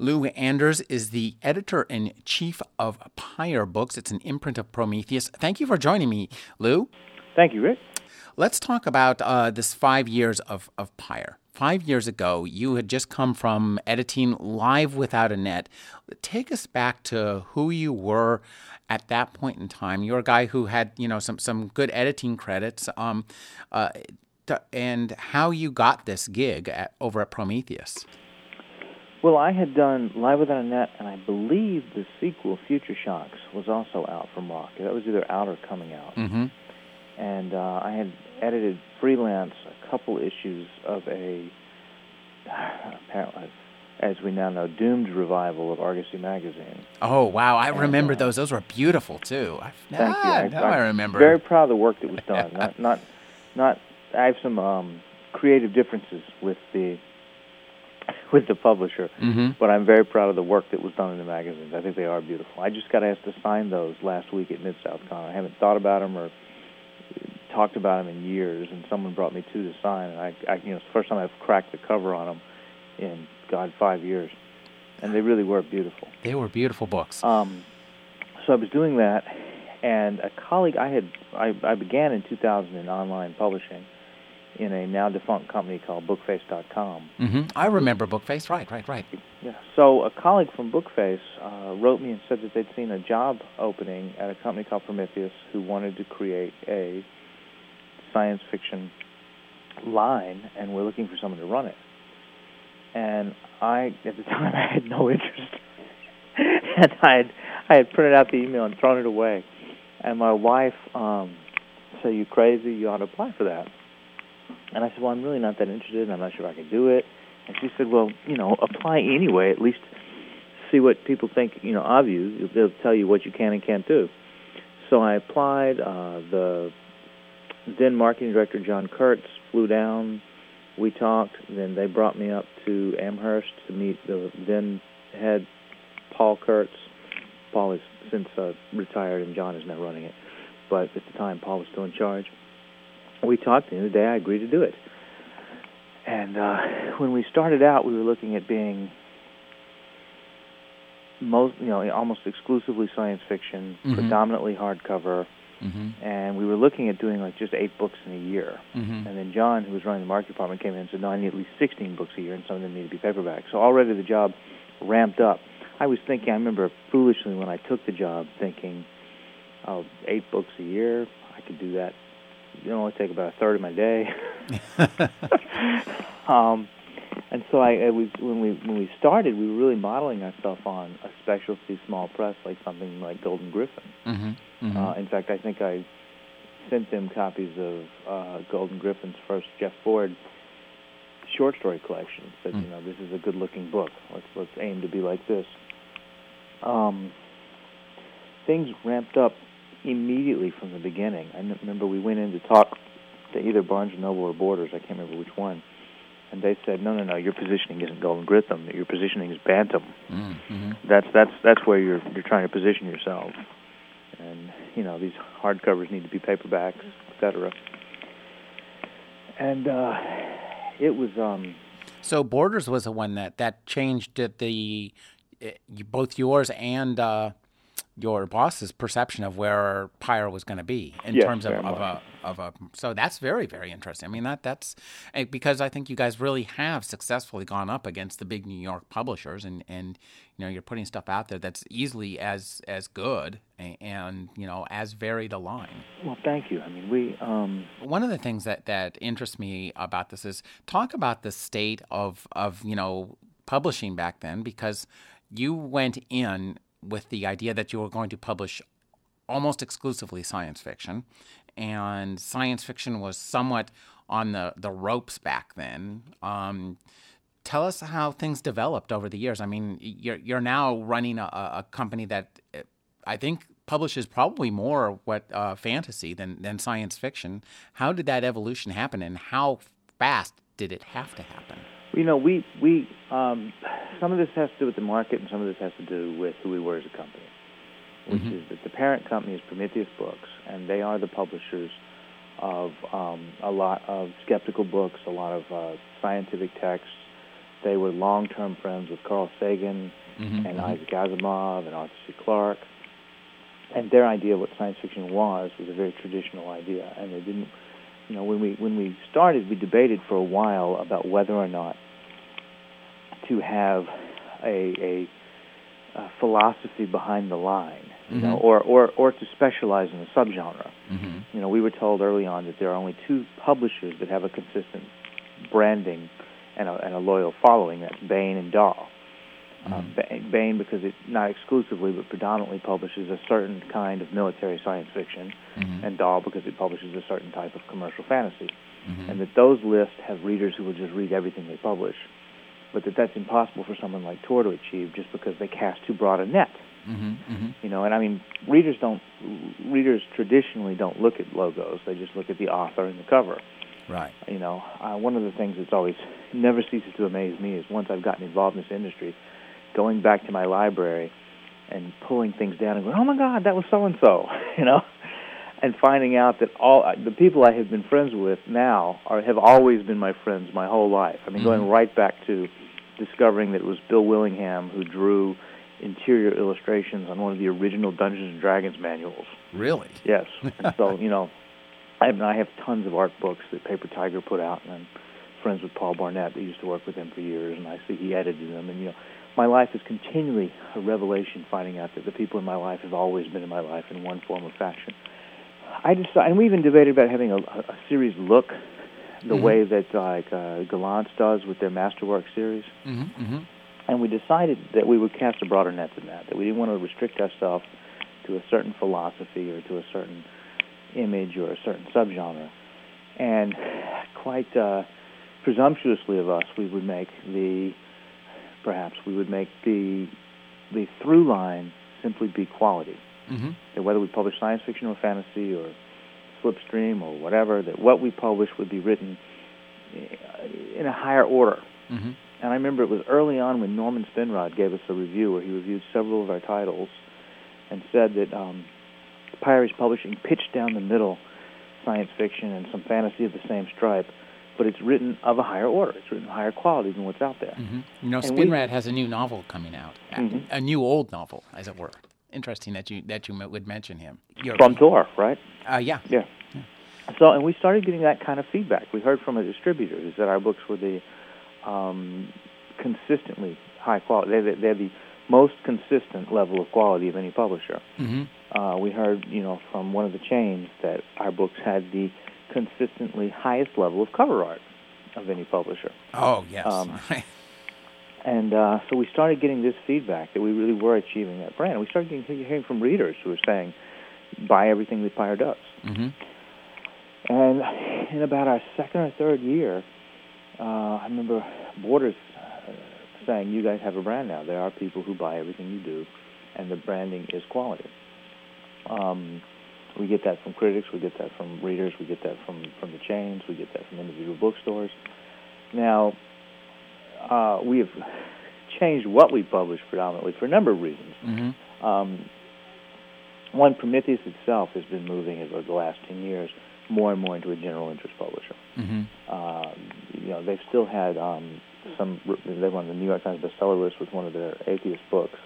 Lou Anders is the editor in chief of Pyr Books. It's an imprint of Prometheus. Thank you for joining me, Lou. Thank you, Rick. Let's talk about uh, this five years of, of Pyr. Five years ago, you had just come from editing Live Without a Net. Take us back to who you were at that point in time. You're a guy who had, you know, some some good editing credits, um, uh, and how you got this gig at, over at Prometheus. Well, I had done Live Without a Net, and I believe the sequel, Future Shocks, was also out from Rocket. That was either out or coming out. Mm-hmm. And uh, I had edited freelance a couple issues of a, apparently, as we now know, doomed revival of Argosy magazine. Oh wow, I and, remember uh, those. Those were beautiful too. I, thank ah, you. Now I, I remember. Very proud of the work that was done. not, not, not. I have some um, creative differences with the with the publisher. Mm-hmm. But I'm very proud of the work that was done in the magazines. I think they are beautiful. I just got asked to sign those last week at Mid South Con. I haven't thought about them or talked about them in years, and someone brought me two to sign. And I, I you know, it's the first time I've cracked the cover on them in God five years, and they really were beautiful. They were beautiful books. Um, so I was doing that, and a colleague I had I, I began in 2000 in online publishing in a now defunct company called Bookface.com. Mm-hmm. I remember Bookface. Right, right, right. Yeah. So a colleague from Bookface uh, wrote me and said that they'd seen a job opening at a company called Prometheus who wanted to create a science fiction line, and we're looking for someone to run it. And I, at the time, I had no interest, and I had I had printed out the email and thrown it away. And my wife um, said, "You crazy? You ought to apply for that." And I said, well, I'm really not that interested, and I'm not sure if I can do it. And she said, well, you know, apply anyway. At least see what people think, you know, of you. They'll tell you what you can and can't do. So I applied. Uh, the then marketing director John Kurtz flew down. We talked. Then they brought me up to Amherst to meet the then head Paul Kurtz. Paul has since uh, retired, and John is now running it. But at the time, Paul was still in charge we talked, and the day I agreed to do it. And uh, when we started out, we were looking at being most, you know, almost exclusively science fiction, mm-hmm. predominantly hardcover, mm-hmm. and we were looking at doing like just eight books in a year. Mm-hmm. And then John, who was running the market department, came in and said, "No, I need at least 16 books a year, and some of them need to be paperback." So already the job ramped up. I was thinking, I remember foolishly when I took the job, thinking, "Oh, eight books a year, I could do that it only take about a third of my day. um, and so I, I was when we when we started, we were really modeling ourselves on a specialty small press like something like Golden Gryphon. Mm-hmm, mm-hmm. Uh, in fact, I think I sent them copies of uh, Golden Gryphon's first Jeff Ford short story collection. Said, mm. you know, this is a good-looking book. Let's let's aim to be like this. Um, things ramped up immediately from the beginning. I remember we went in to talk to either Barnes and Noble or Borders. I can't remember which one. And they said, "No, no, no. Your positioning isn't Golden Gryphon. Your positioning is Bantam. Mm-hmm. That's that's that's where you're you're trying to position yourself. And you know these hardcovers need to be paperbacks, etc. And uh, it was. um So Borders was the one that that changed the, the both yours and uh, your boss's perception of where Pyr was going to be in yes, terms of, of a of a. So that's very very interesting. I mean that that's eh, because I think you guys really have successfully gone up against the big New York publishers, and and you know you're putting stuff out there that's easily as as good and, and you know as varied a line. Well, thank you. I mean we. Um... One of the things that that interests me about this is talk about the state of of you know publishing back then because you went in with the idea that you were going to publish almost exclusively science fiction, and science fiction was somewhat on the, the ropes back then. Um, tell us how things developed over the years. I mean, you're you're now running a, a company that I think publishes probably more what uh, fantasy than than science fiction. How did that evolution happen, and how fast did it have to happen? You know, we we um, some of this has to do with the market, and some of this has to do with who we were as a company. Which Mhm. is that the parent company is Prometheus Books, and they are the publishers of um, a lot of skeptical books, a lot of uh, scientific texts. They were long-term friends with Carl Sagan Mhm, and mhm. Isaac Asimov and Arthur C. Clarke. And their idea of what science fiction was was a very traditional idea, and they didn't. You know, when we when we started, we debated for a while about whether or not to have a, a, a philosophy behind the line, you know, Mhm. or, or or to specialize in a subgenre. Mhm. You know, we were told early on that there are only two publishers that have a consistent branding and a, and a loyal following. That's Baen and DAW. Uh. Baen because it not exclusively but predominantly publishes a certain kind of military science fiction, Mhm. and DAW because it publishes a certain type of commercial fantasy. Mhm. And that those lists have readers who will just read everything they publish, but that that's impossible for someone like Tor to achieve just because they cast too broad a net. Mhm. Mhm. You know, and I mean, readers don't readers traditionally don't look at logos; they just look at the author and the cover. Right. You know, uh, one of the things that's always never ceases to amaze me is once I've gotten involved in this industry, going back to my library and pulling things down and going, "Oh my God, that was so and so," you know, and finding out that all uh, the people I have been friends with now are have always been my friends my whole life. I mean, going Mhm. right back to discovering that it was Bill Willingham who drew interior illustrations on one of the original Dungeons and Dragons manuals. Really. Yes. And so, you know, I have, I have tons of art books that Paper Tiger put out, and I'm friends with Paul Barnett. that used to work with him for years, and I see he edited them. And, you know, my life is continually a revelation finding out that the people in my life have always been in my life in one form or fashion. I decided, and we even debated about having a, a, series look the Mhm. way that, like, uh, does with their Masterwork series Mhm. Mhm. and we decided that we would cast a broader net than that. That we didn't want to restrict ourselves to a certain philosophy or to a certain image or a certain subgenre. And quite uh, presumptuously of us, we would make the perhaps we would make the the through line simply be quality. Mhm. That whether we publish science fiction or fantasy or slipstream or whatever, that what we publish would be written in a higher order. Mhm. And I remember it was early on when Norman Spinrad gave us a review where he reviewed several of our titles and said that um, Pirates Publishing pitched down the middle science fiction and some fantasy of the same stripe, but it's written of a higher order. It's written of higher quality than what's out there. Mm-hmm. You know, Spinrad has a new novel coming out, a- Mhm. a new old novel, as it were. Interesting that you that you would mention him. From Tor, right? Uh, yeah. Yeah. So, and we started getting that kind of feedback. We heard from a distributor who said our books were the um, consistently high quality. They're, the- they're the most consistent level of quality of any publisher. hmm Uh, we heard, you know, from one of the chains that our books had the consistently highest level of cover art of any publisher. Oh yes. Um, And uh, so we started getting this feedback that we really were achieving that brand. And we started getting, hearing from readers who were saying, buy everything that Pyr does. hmm And in about our second or third year, uh, I remember Borders uh, saying, "You guys have a brand now. There are people who buy everything you do, and the branding is quality." Um, we get that from critics. We get that from readers. We get that from from the chains. We get that from individual bookstores. Now, uh, we have changed what we publish predominantly for a number of reasons. hmm Um, one, Prometheus itself has been moving over the last 10 years more and more into a general interest publisher. hmm Uh, you know, they've still had um, some, they won the New York Times bestseller list with one of their atheist books,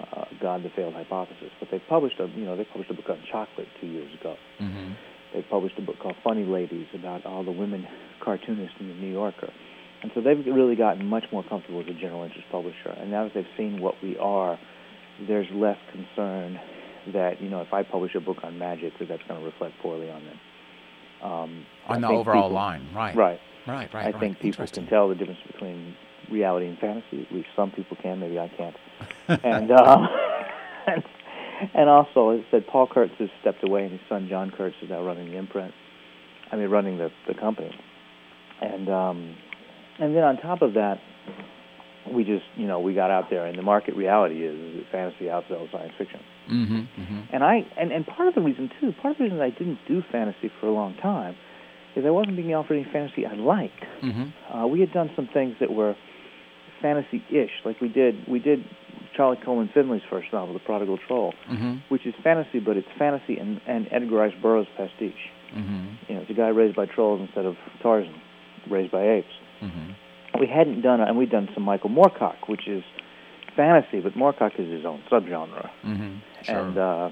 uh, God, the Failed Hypothesis. But they published a, you know, they published a book on chocolate two years ago. hmm They published a book called Funny Ladies about all the women cartoonists in the New Yorker. And so they've really gotten much more comfortable as a general interest publisher. And now that they've seen what we are, there's less concern that, you know, if I publish a book on magic, that that's going to reflect poorly on them. Um, I On the overall people- line, right? Right. Right. Right. I right. think people can tell the difference between reality and fantasy. At least some people can. Maybe I can't. and, uh, and and also, as I said, Paul Kurtz has stepped away, and his son John Kurtz is now running the imprint. I mean, running the the company. And um, and then on top of that, we just you know we got out there, and the market reality is, fantasy outsells science fiction. Mm-hmm, mm-hmm. And I and and part of the reason too, part of the reason I didn't do fantasy for a long time, is I wasn't being offered any fantasy I liked. Mm-hmm. Uh, we had done some things that were fantasy-ish, like we did we did Charlie Coleman Finlay's first novel, The Prodigal Troll, Mm-hmm. which is fantasy, but it's fantasy and, and Edgar Rice Burroughs pastiche. Mm-hmm. You know, it's a guy raised by trolls instead of Tarzan, raised by apes. Mm-hmm. We hadn't done, and we'd done some Michael Moorcock, which is fantasy, but Moorcock is his own subgenre. Mm-hmm. Sure. And uh,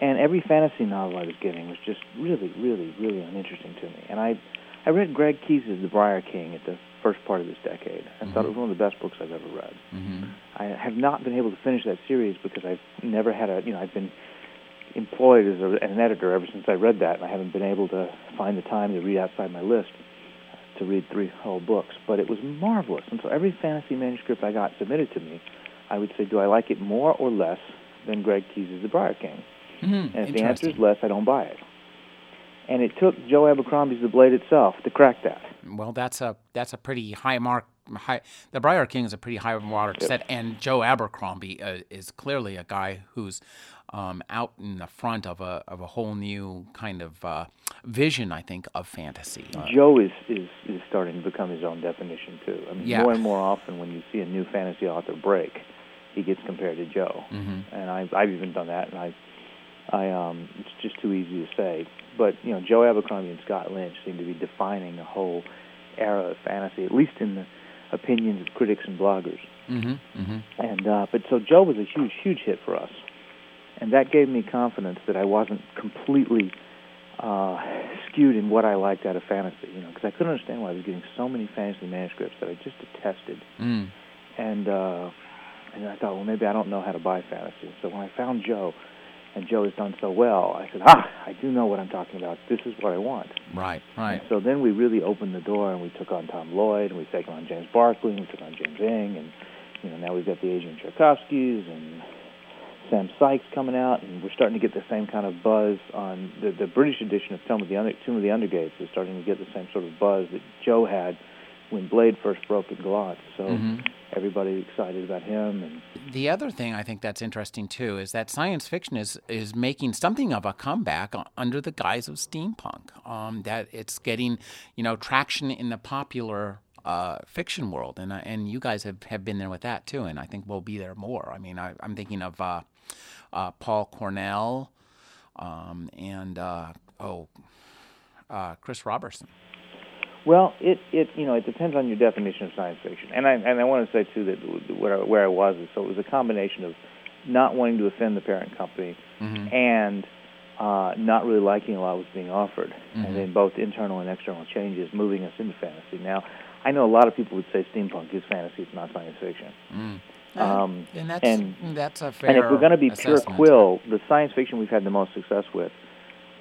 and every fantasy novel I was getting was just really, really, really uninteresting to me. And I I read Greg Keyes' The Briar King at the first part of this decade, and thought it was one of the best books I've ever read. mm-hmm. I have not been able to finish that series because I've never had a, you know, I've been employed as a, an editor ever since I read that, and I haven't been able to find the time to read outside my list to read three whole books. But it was marvelous, and so every fantasy manuscript I got submitted to me, I would say, do I like it more or less than Greg Keyes' The Briar King? Mm-hmm. And if the answer is less, I don't buy it. And it took Joe Abercrombie's The Blade itself to crack that. Well, that's a that's a pretty high mark. High, the Briar King is a pretty high mark set, and Joe Abercrombie uh, is clearly a guy who's um, out in the front of a of a whole new kind of uh, vision, I think, of fantasy. Uh, Joe is, is is starting to become his own definition too. I mean, Yeah. more and more often when you see a new fantasy author break, he gets compared to Joe, hmm and I, I've even done that, and I, I um, it's just too easy to say. But you know, Joe Abercrombie and Scott Lynch seem to be defining a whole era of fantasy, at least in the opinions of critics and bloggers. hmm hmm And uh, but so Joe was a huge, huge hit for us, and that gave me confidence that I wasn't completely uh, skewed in what I liked out of fantasy. You know, because I couldn't understand why I was getting so many fantasy manuscripts that I just detested. mm And uh, and I thought, well, maybe I don't know how to buy fantasy. So when I found Joe, and Joe has done so well, I said, ah, I do know what I'm talking about. This is what I want. Right, right. And so then we really opened the door, and we took on Tom Lloyd, and we took on James Barclay, and we took on James Enge, and you know now we've got the Adrian Tchaikovskys and Sam Sykes coming out, and we're starting to get the same kind of buzz on the the British edition of Tomb of the Under, Tomb of the Undergates is starting to get the same sort of buzz that Joe had when Blade first broke in Gollancz. So hmm everybody's excited about him, and The other thing I think that's interesting too is that science fiction is is making something of a comeback under the guise of steampunk. Um, that it's getting you know traction in the popular uh, fiction world, and uh, and you guys have, have been there with that too, and I think we'll be there more. I mean, I, I'm thinking of uh, uh, Paul Cornell um, and uh, oh uh, Chris Roberson. Well, it it you know it depends on your definition of science fiction, and I and I want to say too that where I, where I was is so it was a combination of not wanting to offend the parent company hmm and uh, not really liking a lot was being offered, Mhm. and then both internal and external changes moving us into fantasy. Now, I know a lot of people would say steampunk is fantasy; it's not science fiction. Mm. Um, and that's and- that's a fair. and if we're going to be pure quill, the science fiction we've had the most success with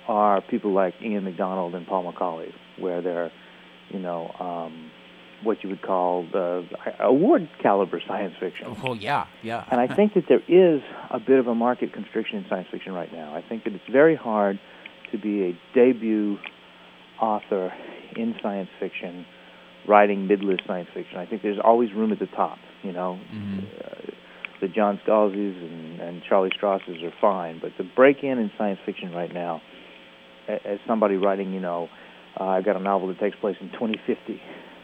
are people like Ian McDonald and Paul McAuley, where they're, you know, um, what you would call the award caliber science fiction. Oh yeah, yeah. And I think that there is a bit of a market constriction in science fiction right now. I think that it's very hard to be a debut author in science fiction writing mid-list science fiction. I think there's always room at the top, you know. Mhm. Uh, the John Scalzi's and, and Charlie Stross's are fine, but to break in in science fiction right now, as somebody writing, you know, uh, I've got a novel that takes place in 2050.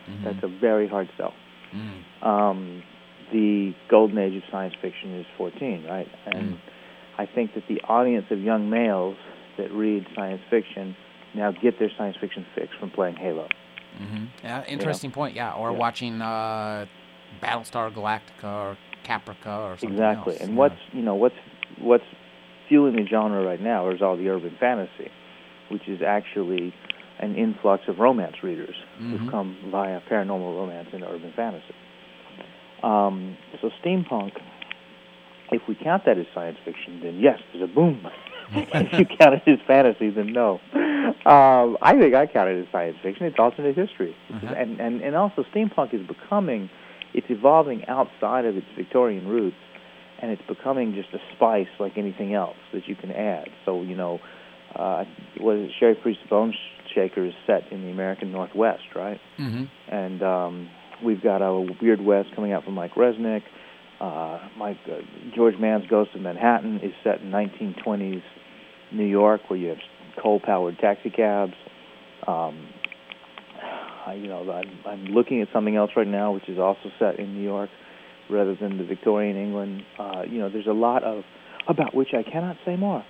Mhm. That's a very hard sell Mm. um, the golden age of science fiction is 14, right? And Mm. I think that the audience of young males that read science fiction now get their science fiction fix from playing Halo. hmm Yeah, interesting point. Yeah, or Yeah. watching uh, Battlestar Galactica or Caprica or something exactly. else. And yeah. what's you know what's what's fueling the genre right now is all the urban fantasy, which is actually an influx of romance readers Mhm. who've come via paranormal romance and urban fantasy. Um, so steampunk, if we count that as science fiction, then yes, there's a boom. if you count it as fantasy, then no. Um, I think I count it as science fiction. It's alternate history, Uh-huh. and and and also steampunk is becoming, it's evolving outside of its Victorian roots, and it's becoming just a spice like anything else that you can add. So you know, uh, what is it? Cherie Priest Bone Is set in the American Northwest, right? hmm and um, We've got a Weird West coming out from Mike Resnick. Uh, Mike uh, George Mann's Ghost of Manhattan is set in 1920s New York, where you have coal-powered taxicabs. Um, I, you know, I'm, I'm looking at something else right now, which is also set in New York, rather than the Victorian England. Uh, you know, there's a lot of about which I cannot say more.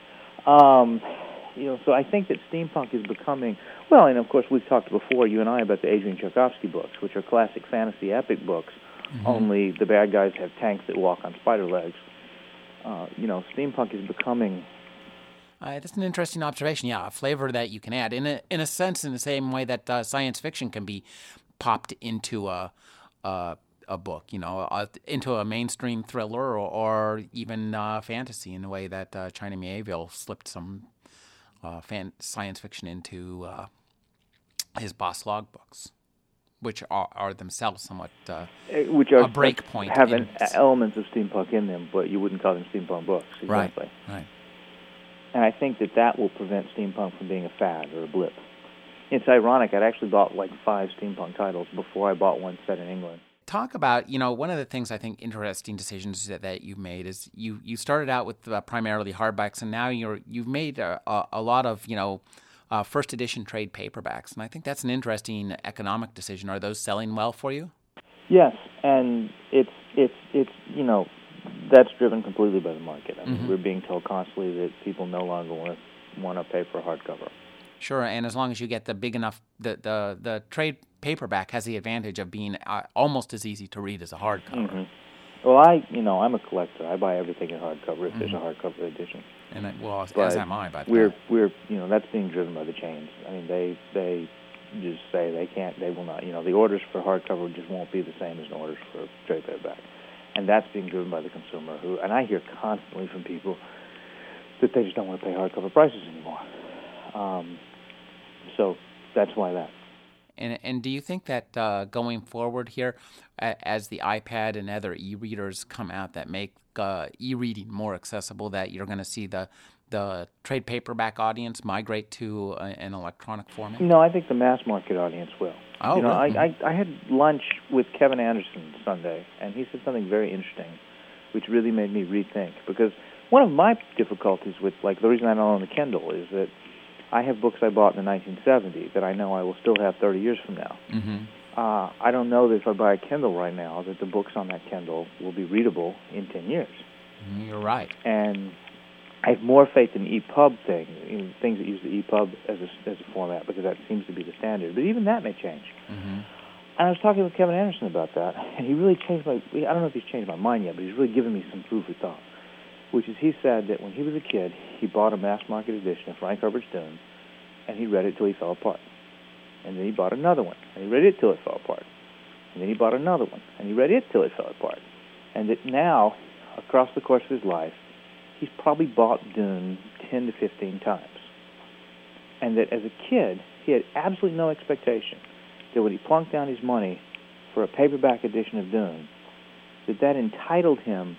Um, you know, so I think that steampunk is becoming well, and of course we've talked before, you and I, about the Adrian Tchaikovsky books, which are classic fantasy epic books. Mm-hmm. Only the bad guys have tanks that walk on spider legs. Uh, you know, steampunk is becoming. Uh, that's an interesting observation. Yeah, a flavor that you can add in a in a sense, in the same way that uh, science fiction can be popped into a a, a book, you know, uh, into a mainstream thriller or, or even uh, fantasy, in the way that uh, China Miéville slipped some uh, fan- science fiction into uh, his Bas-Lag books, which are, are themselves somewhat uh, eh, which are a break point. Have elements of steampunk in them, but you wouldn't call them steampunk books. Exactly. Right. Right. And I think that that will prevent steampunk from being a fad or a blip. It's ironic. I'd actually bought like five steampunk titles before I bought one set in England talk about you know one of the things I think interesting decisions that, that you've made is you you started out with uh, primarily hardbacks and now you're you've made a, a, a lot of you know uh, first edition trade paperbacks and I think that's an interesting economic decision. Are those selling well for you? Yes, and it's it's it's you know that's driven completely by the market. I mean, mm-hmm. we're being told constantly that people no longer want to want to pay for hardcover. Sure, and as long as you get the big enough, the the, the trade paperback has the advantage of being uh, almost as easy to read as a hardcover. Mm-hmm. Well, I you know I'm a collector. I buy everything in hardcover if mm-hmm. there's a hardcover edition. And I, well, but as am I. But we're we're you know that's being driven by the chains. I mean they they just say they can't they will not you know the orders for hardcover just won't be the same as the orders for trade paperback, and that's being driven by the consumer who and I hear constantly from people that they just don't want to pay hardcover prices anymore. Um, so that's why that. And, and do you think that uh, going forward here, as the iPad and other e-readers come out that make uh, e-reading more accessible, that you're going to see the the trade paperback audience migrate to a, an electronic format? No, I think the mass market audience will. Oh, you know, really? I, I I had lunch with Kevin Anderson Sunday, and he said something very interesting, which really made me rethink. Because one of my difficulties with like the reason I don't own a Kindle is that I have books I bought in the 1970s that I know I will still have 30 years from now. Mm-hmm. Uh, I don't know that if I buy a Kindle right now, that the books on that Kindle will be readable in 10 years. Mm-hmm, you're right. And I have more faith in EPUB thing, in things that use the EPUB as a, as a format because that seems to be the standard. But even that may change. Mm-hmm. And I was talking with Kevin Anderson about that, and he really changed my. I don't know if he's changed my mind yet, but he's really given me some food for thought which is he said that when he was a kid, he bought a mass market edition of Frank Herbert's Dune, and he read it till he fell apart. And then he bought another one, and he read it till it fell apart. And then he bought another one, and he read it till it fell apart. And that now, across the course of his life, he's probably bought Dune 10 to 15 times. And that as a kid, he had absolutely no expectation that when he plunked down his money for a paperback edition of Dune, that that entitled him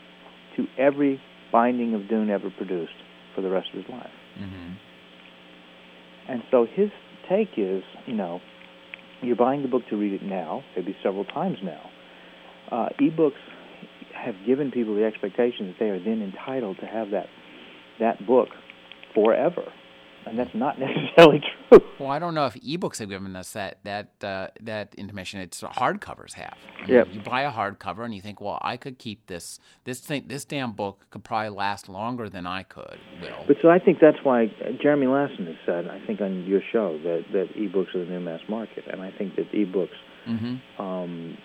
to every binding of Dune ever produced for the rest of his life. Mm-hmm. And so his take is, you know, you're buying the book to read it now, maybe several times now. Uh, ebooks have given people the expectation that they are then entitled to have that that book forever and that's not necessarily true. Well, I don't know if ebooks have given us that that uh, that intimation. It's hardcovers have. I mean, yep. You buy a hardcover and you think, well, I could keep this this thing this damn book could probably last longer than I could. Will. But so I think that's why Jeremy Lassen has said, I think on your show that that ebooks are the new mass market, and I think that ebooks mm-hmm. um,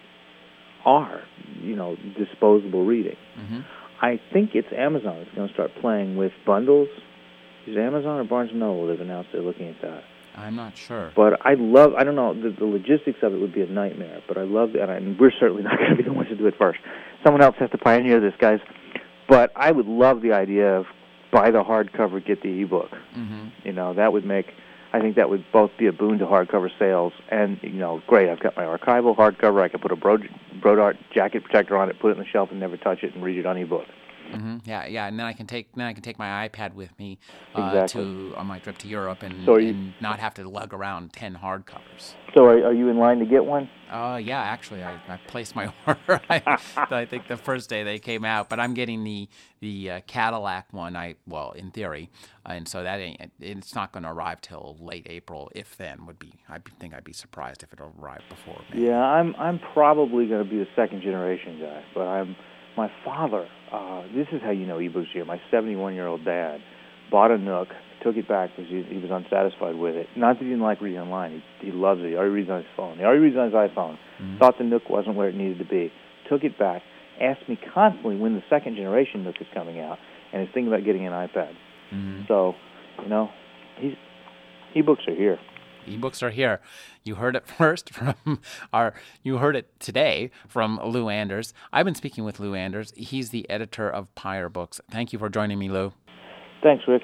are you know disposable reading. Mm-hmm. I think it's Amazon that's going to start playing with bundles is Amazon or Barnes and Noble they've announced they're looking at that. I'm not sure. But I love, I don't know, the, the logistics of it would be a nightmare, but I love that, and we're certainly not going to be the ones to do it first. Someone else has to pioneer this, guys. But I would love the idea of buy the hardcover, get the ebook. Mm-hmm. You know, that would make, I think that would both be a boon to hardcover sales, and, you know, great, I've got my archival hardcover, I can put a Bro, Brodart jacket protector on it, put it on the shelf and never touch it, and read it on ebook. Mm-hmm. Yeah, yeah, and then I can take then I can take my iPad with me uh, Exactly. to on my trip to Europe and, So you- and not have to lug around ten hardcovers. So are, are you in line to get one? Uh, yeah, actually, I, I placed my order. I, I think the first day they came out, but I'm getting the the uh, Cadillac one. I well, in theory, and so that ain't it's not going to arrive till late April, if then. Would be I think I'd be surprised if it arrived before. May. Yeah, I'm I'm probably going to be the second generation guy, but I'm my father. Uh, this is how you know ebooks here. My 71 year old dad bought a Nook, took it back because he, he was unsatisfied with it. Not that he didn't like reading online. He, he loves it. He already reads on his phone. He already reads on his iPhone. Thought the Nook wasn't where it needed to be. Took it back. Asked me constantly when the second generation Nook is coming out, and is thinking about getting an iPad. Mhm. So, you know, he's ebooks are here. Ebooks are here. You heard it first from our. You heard it today from Lou Anders. I've been speaking with Lou Anders. He's the editor of Pyr Books. Thank you for joining me, Lou. Thanks, Rick.